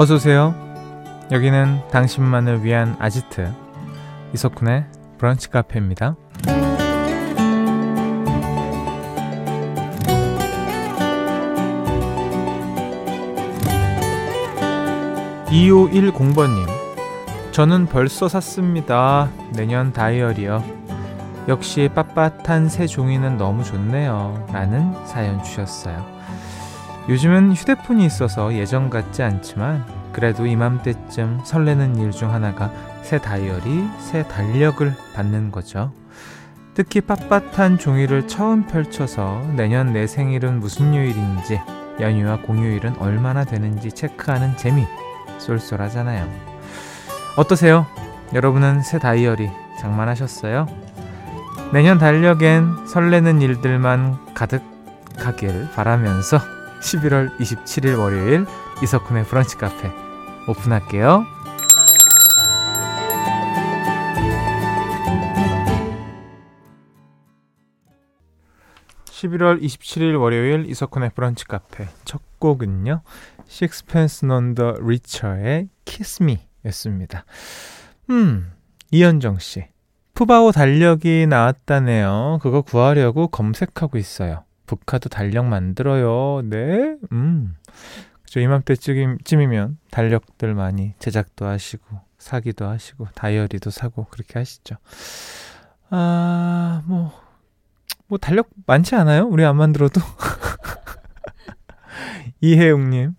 어서 오세요. 여기는 당신만을 위한 아지트 이석훈의 브런치 카페입니다. 2510번님 저는 벌써 샀습니다. 내년 다이어리요. 역시 빳빳한 새 종이는 너무 좋네요. 라는 사연 주셨어요. 요즘은 휴대폰이 있어서 예전 같지 않지만 그래도 이맘때쯤 설레는 일 중 하나가 새 다이어리, 새 달력을 받는 거죠. 특히 빳빳한 종이를 처음 펼쳐서 내년 내 생일은 무슨 요일인지 연휴와 공휴일은 얼마나 되는지 체크하는 재미 쏠쏠하잖아요. 어떠세요? 여러분은 새 다이어리 장만하셨어요? 내년 달력엔 설레는 일들만 가득하길 바라면서 11월 27일 월요일 이석훈의 브런치 카페 오픈할게요. 11월 27일 월요일 이석훈의 브런치 카페 첫 곡은요. Sixpence None the Richer의 Kiss Me 였습니다. 음, 이현정 씨. 푸바오 달력이 나왔다네요. 그거 구하려고 검색하고 있어요. 북카도 달력 만들어요. 네. 음. 그죠. 이맘때쯤이면 달력들 많이 제작도 하시고, 사기도 하시고, 다이어리도 사고, 그렇게 하시죠. 아, 뭐, 뭐, 달력 많지 않아요? 우리 안 만들어도. 이혜웅님.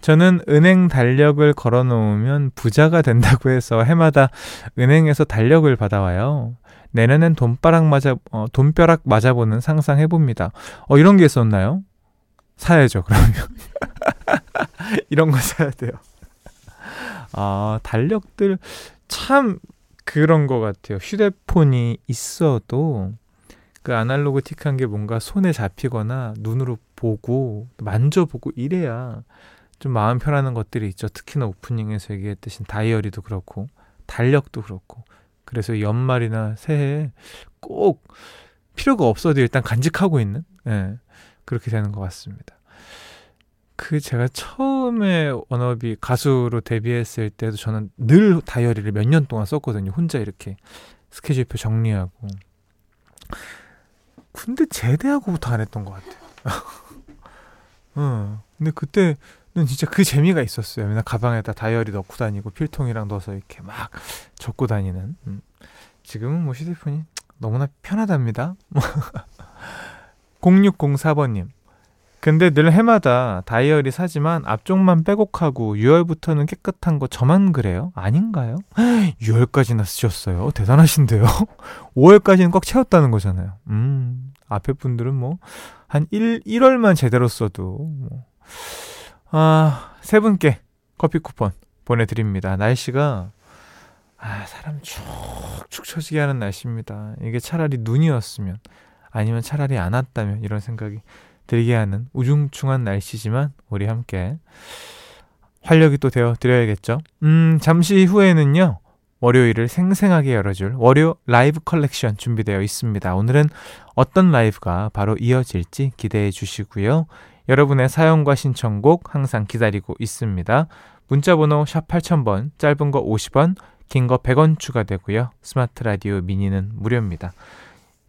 저는 은행 달력을 걸어 놓으면 부자가 된다고 해서 해마다 은행에서 달력을 받아와요. 내년엔 돈바락 맞아, 어, 돈벼락 맞아보는 상상 해봅니다. 어, 이런 게 있었나요? 사야죠, 그러면. 이런 거 사야 돼요. 아, 달력들 참 그런 것 같아요. 휴대폰이 있어도 그 아날로그틱한 게 뭔가 손에 잡히거나 눈으로 보고 만져보고 이래야 좀 마음 편하는 것들이 있죠. 특히나 오프닝에서 얘기했듯이 다이어리도 그렇고 달력도 그렇고 그래서 연말이나 새해에 꼭 필요가 없어도 일단 간직하고 있는 예, 그렇게 되는 것 같습니다. 그 제가 처음에 워너비 가수로 데뷔했을 때도 저는 늘 다이어리를 몇 년 동안 썼거든요. 혼자 이렇게 스케줄표 정리하고. 근데 제대하고부터 안 했던 것 같아요. 어, 근데 그때 는 진짜 그 재미가 있었어요. 맨날 가방에다 다이어리 넣고 다니고 필통이랑 넣어서 이렇게 막 적고 다니는. 음. 지금은 뭐 휴대폰이 너무나 편하답니다. 0604번님. 근데 늘 해마다 다이어리 사지만 앞쪽만 빼곡하고 6월부터는 깨끗한 거 저만 그래요? 아닌가요? 6월까지나 쓰셨어요. 대단하신데요? 5월까지는 꽉 채웠다는 거잖아요. 음, 앞에 분들은 뭐, 한 1, 1월만 제대로 써도, 뭐. 아, 세 분께 커피 쿠폰 보내드립니다. 날씨가, 아, 사람 축축 처지게 하는 날씨입니다. 이게 차라리 눈이었으면, 아니면 차라리 안 왔다면, 이런 생각이 들게 하는 우중충한 날씨지만 우리 함께 활력이 또 되어 드려야겠죠. 음, 잠시 후에는요. 월요일을 생생하게 열어줄 월요 라이브 컬렉션 준비되어 있습니다. 오늘은 어떤 라이브가 바로 이어질지 기대해 주시고요. 여러분의 사연과 신청곡 항상 기다리고 있습니다. 문자번호 샵 8000번, 짧은 거 50원, 긴 거 100원 추가되고요. 스마트 라디오 미니는 무료입니다.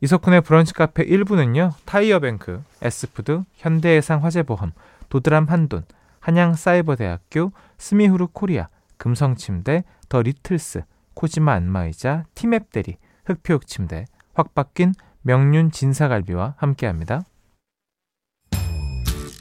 이석훈의 브런치 카페 1부는요. 타이어뱅크, 에스푸드, 현대해상 화재보험, 도드람 한돈, 한양사이버대학교, 스미후루 코리아, 금성침대, 더 리틀스, 코지마 안마의자, 티맵대리, 흑표흙침대, 확 바뀐 명륜 진사갈비와 함께합니다.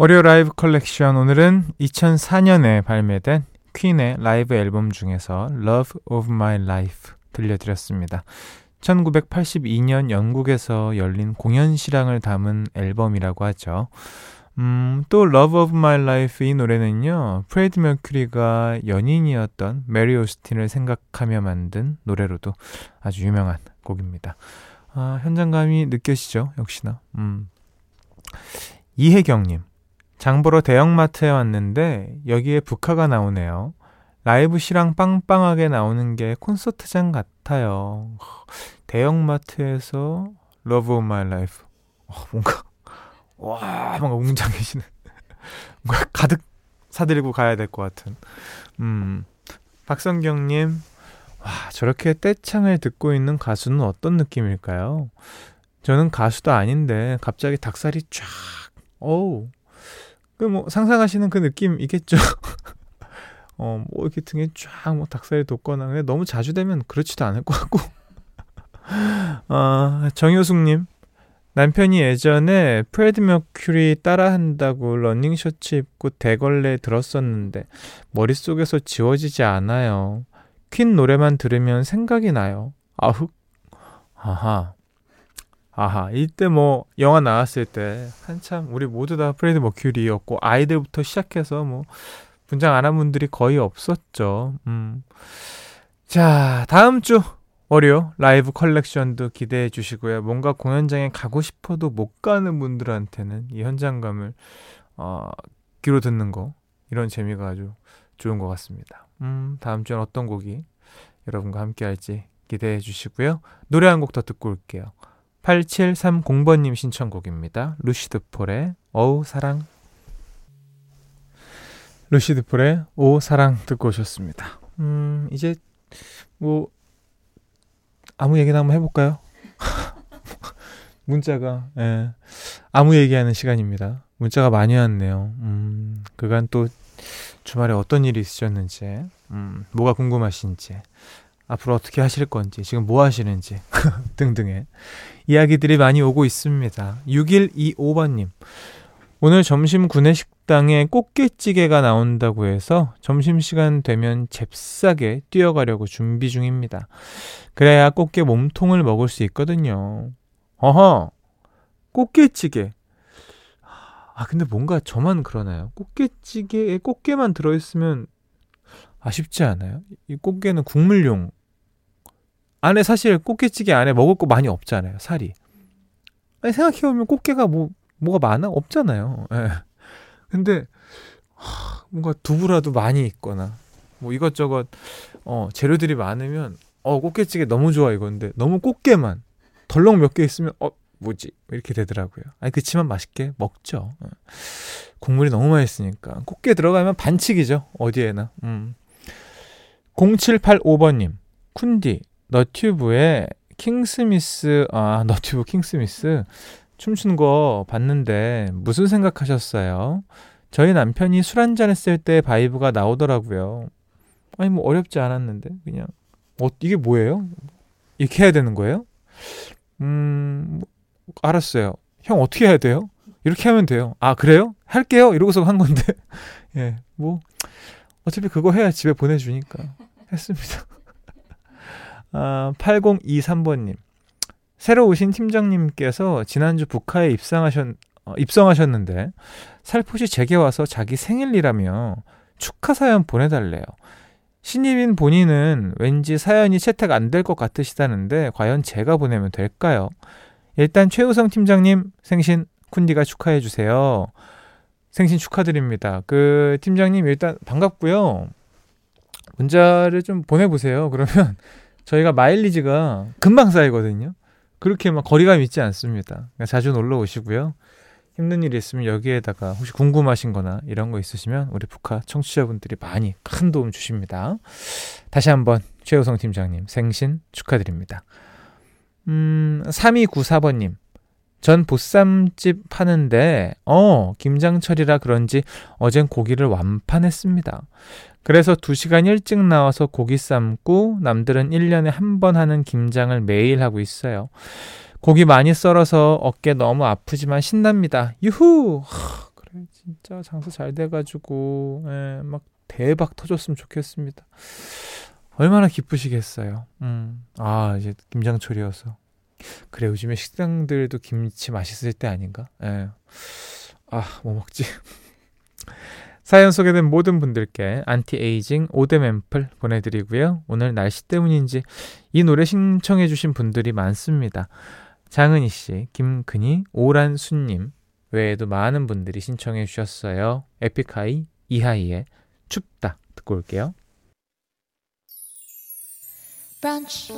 월요 라이브 컬렉션 오늘은 2004년에 발매된 퀸의 라이브 앨범 중에서 Love of My Life 들려드렸습니다. 1982년 영국에서 열린 공연 실황을 담은 앨범이라고 하죠. 음, 또 Love of My Life 이 노래는요. 프레디 머큐리가 연인이었던 메리 오스틴을 생각하며 만든 노래로도 아주 유명한 곡입니다. 아, 현장감이 느껴지죠. 역시나. 음. 이혜경님. 장보러 대형마트에 왔는데 여기에 브카가 나오네요. 라이브 실황 빵빵하게 나오는 게 콘서트장 같아요. 대형마트에서 of My Life. 어, 뭔가 와 뭔가 웅장해지는 뭔가 가득 사들고 가야 될 것 같은. 음 박성경님 와 저렇게 떼창을 듣고 있는 가수는 어떤 느낌일까요? 저는 가수도 아닌데 갑자기 닭살이 쫙 어우 그 뭐 상상하시는 그 느낌이겠죠. 어, 뭐 이렇게 등에 쫙 뭐 닭살이 돋거나 근데 너무 자주 되면 그렇지도 않을 것 같고. 아, 정효숙님. 남편이 예전에 프레디 머큐리 따라한다고 러닝 셔츠 입고 대걸레 들었었는데 머릿속에서 지워지지 않아요. 퀸 노래만 들으면 생각이 나요. 아흑. 아하. 아하. 이때 뭐 영화 나왔을 때 한참 우리 모두 다 프레디 머큐리였고 아이들부터 시작해서 뭐 분장 안 한 분들이 거의 없었죠. 음. 자, 다음 주 월요 라이브 컬렉션도 기대해 주시고요. 뭔가 공연장에 가고 싶어도 못 가는 분들한테는 이 현장감을 어, 귀로 듣는 거 이런 재미가 아주 좋은 것 같습니다. 음, 다음 주엔 어떤 곡이 여러분과 함께 할지 기대해 주시고요. 노래 한 곡 더 듣고 올게요. 8730번님 신청곡입니다. 루시드 폴의 오 사랑 루시드 폴의 오 사랑 듣고 오셨습니다. 음, 이제 뭐 아무 얘기나 한번 해볼까요? 문자가 예, 아무 얘기하는 시간입니다. 문자가 많이 왔네요. 음, 그간 또 주말에 어떤 일이 있으셨는지, 음, 뭐가 궁금하신지, 앞으로 어떻게 하실 건지, 지금 뭐 하시는지 등등의 이야기들이 많이 오고 있습니다. 6125번님. 오늘 점심 구내식 식당에 꽃게찌개가 나온다고 해서 점심시간 되면 잽싸게 뛰어가려고 준비 중입니다. 그래야 꽃게 몸통을 먹을 수 있거든요. 어허! 꽃게찌개. 아, 근데 뭔가 저만 그러나요? 꽃게찌개에 꽃게만 들어있으면 아쉽지 않아요? 이 꽃게는 국물용. 안에 사실 꽃게찌개 안에 먹을 거 많이 없잖아요, 살이. 아니, 생각해보면 꽃게가 뭐, 뭐가 많아? 없잖아요. 예. 근데 하, 뭔가 두부라도 많이 있거나 뭐 이것저것 어, 재료들이 많으면 어 꽃게찌개 너무 좋아 이건데 너무 꽃게만 덜렁 몇 개 있으면 어 뭐지 이렇게 되더라고요. 아니 그치만 맛있게 먹죠. 어. 국물이 너무 맛있으니까 꽃게 들어가면 반칙이죠 어디에나. 음. 0785번님 쿤디 너튜브에 킹스미스 아 너튜브 킹스미스 춤추는 거 봤는데 무슨 생각하셨어요? 저희 남편이 술 한잔 했을 때 vibe가 나오더라고요. 아니 뭐 어렵지 않았는데 그냥 어 이게 뭐예요? 이렇게 해야 되는 거예요? 음 알았어요. 형 어떻게 해야 돼요? 이렇게 하면 돼요. 아 그래요? 할게요. 이러고서 한 건데 예 뭐 어차피 그거 해야 집에 보내주니까 했습니다. 아 8023번님 새로 오신 팀장님께서 지난주 북한에 입상하셨, 어, 입성하셨는데 살포시 제게 와서 자기 생일이라며 축하 사연 보내달래요. 신입인 본인은 왠지 사연이 채택 안 될 것 같으시다는데 과연 제가 보내면 될까요? 일단 최우성 팀장님 생신 쿤디가 축하해 주세요. 생신 축하드립니다. 그 팀장님 일단 반갑고요. 문자를 좀 보내보세요. 그러면 저희가 마일리지가 금방 쌓이거든요. 그렇게 막 거리감 있지 않습니다. 그러니까 자주 놀러 오시고요. 힘든 일이 있으면 여기에다가 혹시 궁금하신 거나 이런 거 있으시면 우리 북한 청취자분들이 많이 큰 도움 주십니다. 다시 한번 최우성 팀장님 생신 축하드립니다. 음, 3294번님. 전 보쌈집 파는데, 어, 김장철이라 그런지 어젠 고기를 완판했습니다. 그래서 2시간 일찍 나와서 고기 삶고 남들은 1년에 한 번 하는 김장을 매일 하고 있어요. 고기 많이 썰어서 어깨 너무 아프지만 신납니다. 유후! 하, 그래, 진짜 장사 잘 돼가지고, 예, 막 대박 터졌으면 좋겠습니다. 얼마나 기쁘시겠어요. 음, 아, 이제 김장철이어서. 그래, 요즘에 식당들도 김치 맛있을 때 아닌가? 예. 아, 뭐 먹지? 사연 소개된 모든 분들께 안티에이징 오뎀 앰플 보내드리고요. 오늘 날씨 때문인지 이 노래 신청해주신 분들이 많습니다. 장은희 씨, 김근희, 오란수님 외에도 많은 분들이 신청해 주셨어요. 에픽하이, 이하이의 춥다 듣고 올게요. 브런치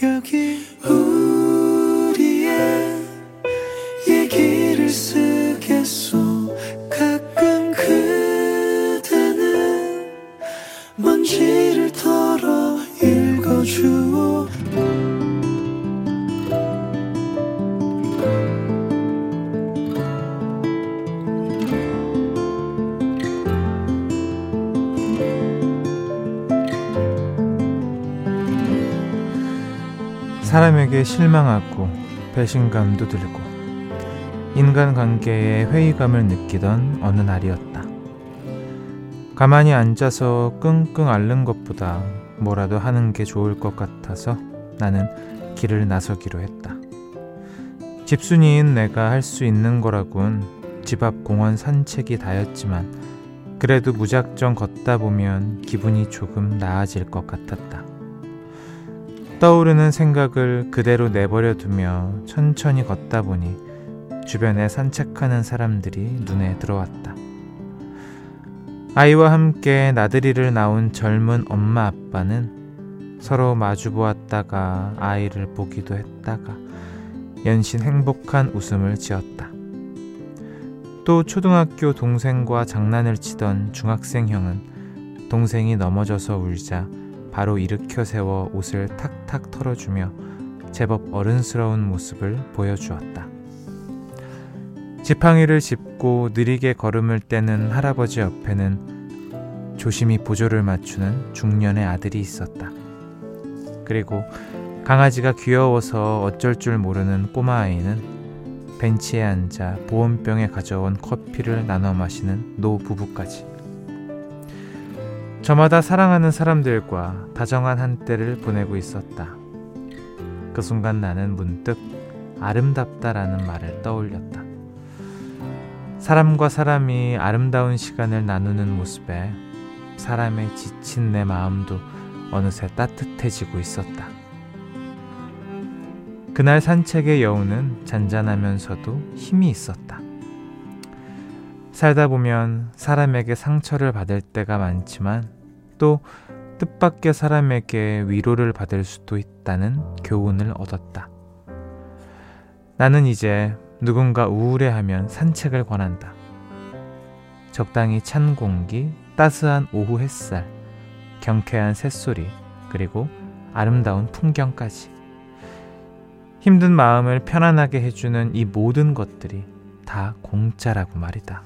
카페 사람에게 실망하고 배신감도 들고 인간관계에 회의감을 느끼던 어느 날이었다. 가만히 앉아서 끙끙 앓는 것보다 뭐라도 하는 게 좋을 것 같아서 나는 길을 나서기로 했다. 집순이인 내가 할 수 있는 거라곤 집 앞 공원 산책이 다였지만 그래도 무작정 걷다 보면 기분이 조금 나아질 것 같았다. 떠오르는 생각을 그대로 내버려 두며 천천히 걷다 보니 주변에 산책하는 사람들이 눈에 들어왔다. 아이와 함께 나들이를 나온 젊은 엄마 아빠는 서로 마주 보았다가 아이를 보기도 했다가 연신 행복한 웃음을 지었다. 또 초등학교 동생과 장난을 치던 중학생 형은 동생이 넘어져서 울자 바로 일으켜 세워 옷을 탁탁 털어주며 제법 어른스러운 모습을 보여주었다. 지팡이를 짚고 느리게 걸음을 떼는 할아버지 옆에는 조심히 보조를 맞추는 중년의 아들이 있었다. 그리고 강아지가 귀여워서 어쩔 줄 모르는 꼬마아이는 벤치에 앉아 보온병에 가져온 커피를 나눠 마시는 노 부부까지. 저마다 사랑하는 사람들과 다정한 한때를 보내고 있었다. 그 순간 나는 문득 아름답다라는 말을 떠올렸다. 사람과 사람이 아름다운 시간을 나누는 모습에 사람의 지친 내 마음도 어느새 따뜻해지고 있었다. 그날 산책의 여우는 잔잔하면서도 힘이 있었다. 살다 보면 사람에게 상처를 받을 때가 많지만 또 뜻밖의 사람에게 위로를 받을 수도 있다는 교훈을 얻었다. 나는 이제 누군가 우울해하면 산책을 권한다. 적당히 찬 공기, 따스한 오후 햇살, 경쾌한 새소리, 그리고 아름다운 풍경까지. 힘든 마음을 편안하게 해주는 이 모든 것들이 다 공짜라고 말이다.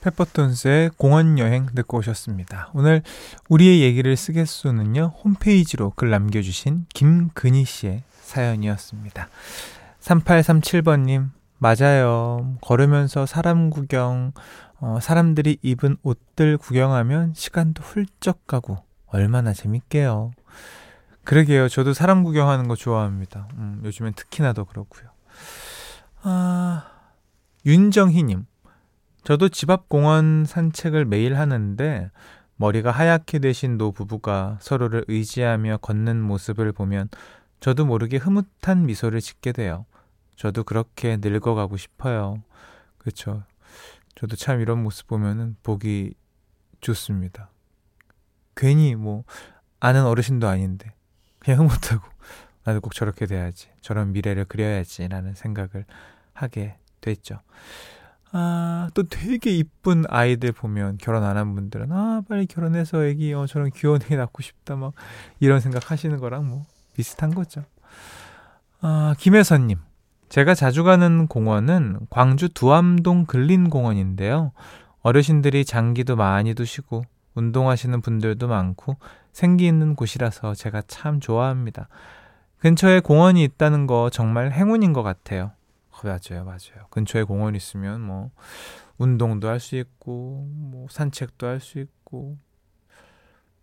페퍼톤스의 공원 여행 듣고 오셨습니다. 오늘 우리의 얘기를 쓰겠소는요, 홈페이지로 글 남겨주신 김근희 씨의 사연이었습니다. 3837번님, 맞아요. 걸으면서 사람 구경, 어, 사람들이 입은 옷들 구경하면 시간도 훌쩍 가고 얼마나 재밌게요. 그러게요. 저도 사람 구경하는 거 좋아합니다. 음, 요즘엔 특히나 더 그렇고요. 아, 윤정희님. 저도 집 앞 공원 산책을 매일 하는데 머리가 하얗게 되신 노 부부가 서로를 의지하며 걷는 모습을 보면 저도 모르게 흐뭇한 미소를 짓게 돼요. 저도 그렇게 늙어가고 싶어요. 그렇죠. 저도 참 이런 모습 보면은 보기 좋습니다. 괜히 뭐 아는 어르신도 아닌데 그냥 흐뭇하고 나도 꼭 저렇게 돼야지. 저런 미래를 그려야지라는 생각을 하게 됐죠. 아, 또 되게 이쁜 아이들 보면 결혼 안 한 분들은 아, 빨리 결혼해서 애기 어 저런 귀여운 애기 낳고 싶다 막 이런 생각 하시는 거랑 뭐 비슷한 거죠. 아, 김혜선 님. 제가 자주 가는 공원은 광주 두암동 근린공원인데요. 어르신들이 장기도 많이 두시고 운동하시는 분들도 많고 생기 있는 곳이라서 제가 참 좋아합니다. 근처에 공원이 있다는 거 정말 행운인 것 같아요. 어, 맞아요, 맞아요. 근처에 공원 있으면 뭐 운동도 할 수 있고 뭐 산책도 할 수 있고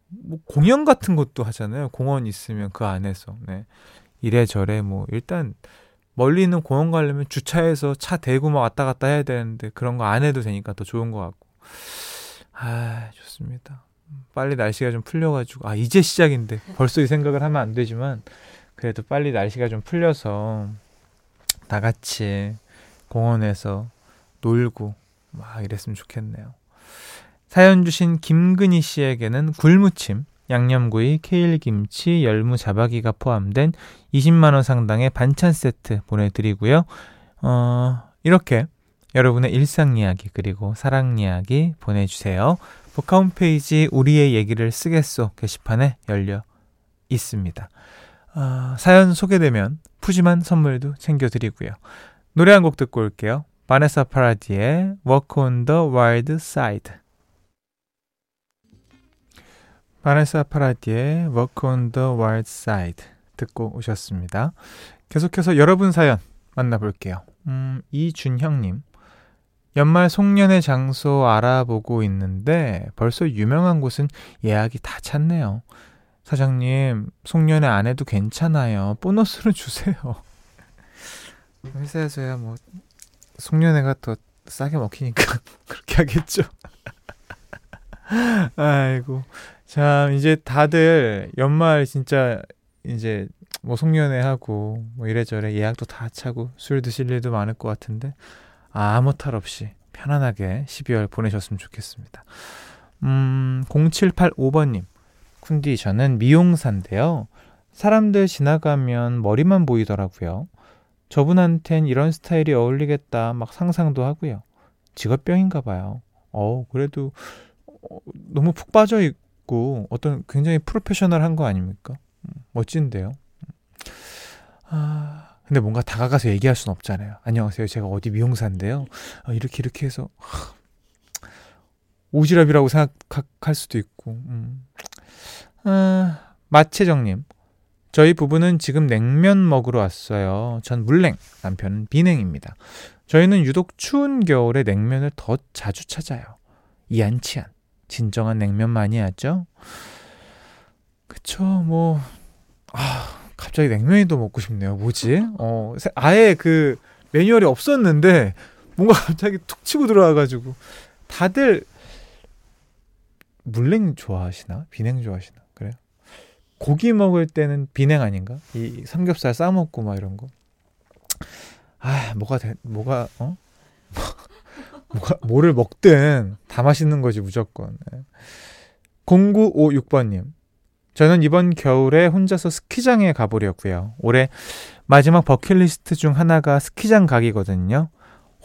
뭐 공연 같은 것도 하잖아요. 공원 있으면 그 안에서 네. 이래저래 뭐 일단 멀리 있는 공원 가려면 주차해서 차 대고 막 왔다 갔다 해야 되는데 그런 거 안 해도 되니까 더 좋은 것 같고 아 좋습니다. 빨리 날씨가 좀 풀려가지고 아 이제 시작인데 벌써 이 생각을 하면 안 되지만 그래도 빨리 날씨가 좀 풀려서 다 같이 공원에서 놀고 막 이랬으면 좋겠네요. 사연 주신 김근희 씨에게는 굴무침, 양념구이, 케일김치, 열무 자박이가 포함된 20만원 상당의 반찬 세트 보내드리고요. 어, 이렇게 여러분의 일상 이야기 그리고 사랑 이야기 보내주세요. 복카 홈페이지 우리의 얘기를 쓰겠소 게시판에 열려 있습니다. 어, 사연 소개되면 푸짐한 선물도 챙겨드리고요. 노래 한 곡 듣고 올게요. 바네사 파라디의 Walk on the Wild Side 바네사 파라디의 Walk on the Wild Side 듣고 오셨습니다. 계속해서 여러분 사연 만나볼게요. 음, 이준형님. 연말 송년회 장소 알아보고 있는데 벌써 유명한 곳은 예약이 다 찼네요. 사장님, 송년회 안 해도 괜찮아요. 보너스를 주세요. 회사에서야 뭐 송년회가 더 싸게 먹히니까 그렇게 하겠죠. 아이고. 참, 이제 다들 연말 진짜 이제 뭐 송년회 하고 뭐 이래저래 예약도 다 차고 술 드실 일도 많을 것 같은데 아무 탈 없이 편안하게 12월 보내셨으면 좋겠습니다. 음, 0785번님. 저는 미용사인데요. 사람들 지나가면 머리만 보이더라고요. 저분한텐 이런 스타일이 어울리겠다 막 상상도 하고요. 직업병인가 봐요. 어, 그래도 어, 너무 푹 빠져 있고 어떤 굉장히 프로페셔널한 거 아닙니까? 음, 멋진데요. 아, 근데 뭔가 다가가서 얘기할 수는 없잖아요. 안녕하세요. 제가 어디 미용사인데요. 어, 이렇게 이렇게 해서 오지랖이라고 생각할 수도 있고. 음. 아, 마채정님. 저희 부부는 지금 냉면 먹으러 왔어요. 전 물냉, 남편은 비냉입니다. 저희는 유독 추운 겨울에 냉면을 더 자주 찾아요. 이안치안. 진정한 냉면 하죠? 그쵸, 뭐, 아, 갑자기 냉면이 또 먹고 싶네요. 뭐지? 어, 아예 그 매뉴얼이 없었는데 뭔가 갑자기 툭 치고 들어와가지고 다들 물냉 좋아하시나? 비냉 좋아하시나? 고기 먹을 때는 비냉 아닌가? 이 삼겹살 싸 먹고 막 이런 거. 아, 뭐가 돼, 뭐가, 어? 뭐가, 뭐를 먹든 다 맛있는 거지, 무조건. 0956번 님. 저는 이번 겨울에 혼자서 스키장에 가보려고요. 올해 마지막 버킷리스트 중 하나가 스키장 가기거든요.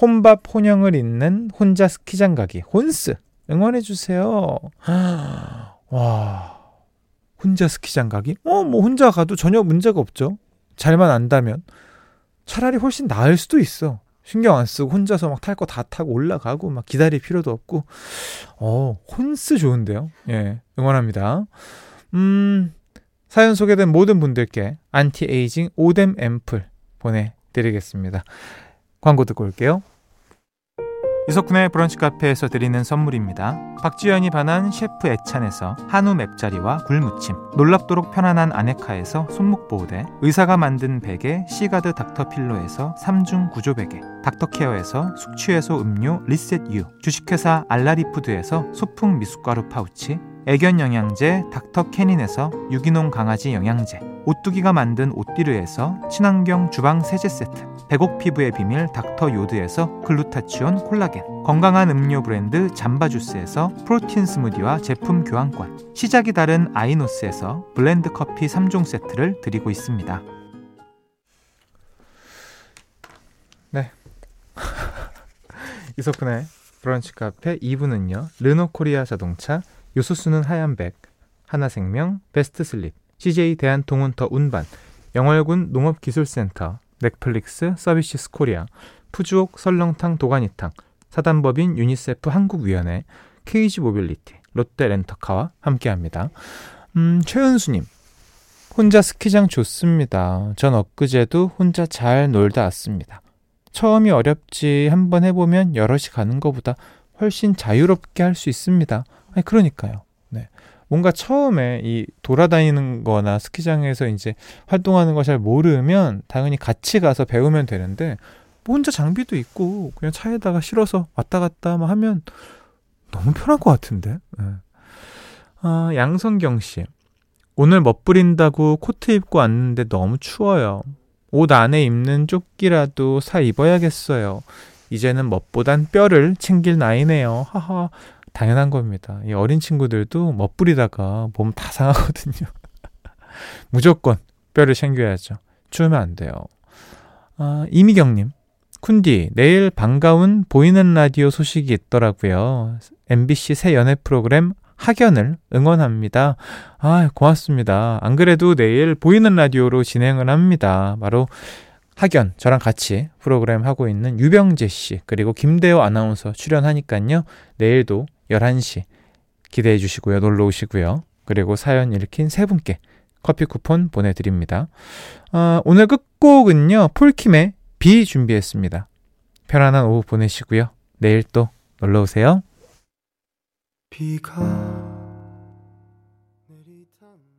혼밥 혼영을 잇는 혼자 스키장 가기. 혼스 응원해 주세요. 와. 혼자 스키장 가기? 어, 뭐 혼자 가도 전혀 문제가 없죠. 잘만 안다면 차라리 훨씬 나을 수도 있어. 신경 안 쓰고 혼자서 막 탈 거 다 타고 올라가고 막 기다릴 필요도 없고. 어, 혼스 좋은데요. 예. 응원합니다. 음, 사연 소개된 모든 분들께 안티에이징 오뎀 앰플 보내드리겠습니다. 광고 듣고 올게요. 이석훈의 브런치 카페에서 드리는 선물입니다. 박지현이 반한 셰프 애찬에서 한우 맵자리와 굴무침 놀랍도록 편안한 아네카에서 손목보호대 의사가 만든 베개 시가드 닥터필로에서 3중 구조베개 닥터케어에서 숙취해소 음료 리셋유 주식회사 알라리푸드에서 소풍 미숫가루 파우치 애견 영양제 닥터 캐닌에서 유기농 강아지 영양제 오뚜기가 만든 오띠르에서 친환경 주방 세제 세트 백옥 피부의 비밀 닥터 요드에서 글루타치온 콜라겐 건강한 음료 브랜드 잠바주스에서 프로틴 스무디와 제품 교환권 시작이 다른 아이노스에서 블렌드 커피 3종 세트를 드리고 있습니다. 네. 이석훈의 브런치 카페 2부는요 르노코리아 자동차 요소수는 하얀백, 하나생명, 베스트슬립, CJ 대한통운 더 운반, 영월군 농업기술센터, 넷플릭스 서비스 코리아, 푸주옥 설렁탕 도가니탕, 사단법인 유니세프 한국위원회, KG 모빌리티, 롯데 렌터카와 함께합니다. 음, 최은수님. 혼자 스키장 좋습니다. 전 엊그제도 혼자 잘 놀다 왔습니다. 처음이 어렵지 한번 해보면 여럿이 가는 것보다 훨씬 자유롭게 할 수 있습니다. 아니, 그러니까요. 네. 뭔가 처음에 이 돌아다니는 거나 스키장에서 이제 활동하는 거잘 모르면 당연히 같이 가서 배우면 되는데 뭐 혼자 장비도 있고 그냥 차에다가 실어서 왔다 갔다 하면 너무 편할 것 같은데. 네. 아, 양성경 씨. 오늘 멋부린다고 코트 입고 왔는데 너무 추워요. 옷 안에 입는 조끼라도 사 입어야겠어요. 이제는 멋보단 뼈를 챙길 나이네요. 하하. 당연한 겁니다. 이 어린 친구들도 멋부리다가 몸 다 상하거든요. 무조건 뼈를 챙겨야죠. 추우면 안 돼요. 아, 이미경님. 쿤디, 내일 반가운 보이는 라디오 소식이 있더라고요. MBC 새 연애 프로그램 학연을 응원합니다. 아, 고맙습니다. 안 그래도 내일 보이는 라디오로 진행을 합니다. 바로 학연, 저랑 같이 프로그램 하고 있는 유병재 씨, 그리고 김대호 아나운서 출연하니깐요. 내일도 11시 기대해 주시고요. 놀러 오시고요. 그리고 사연 읽힌 세 분께 커피 쿠폰 보내드립니다. 아, 오늘 끝곡은요. 폴킴의 비 준비했습니다. 편안한 오후 보내시고요. 내일 또 놀러 오세요. 비가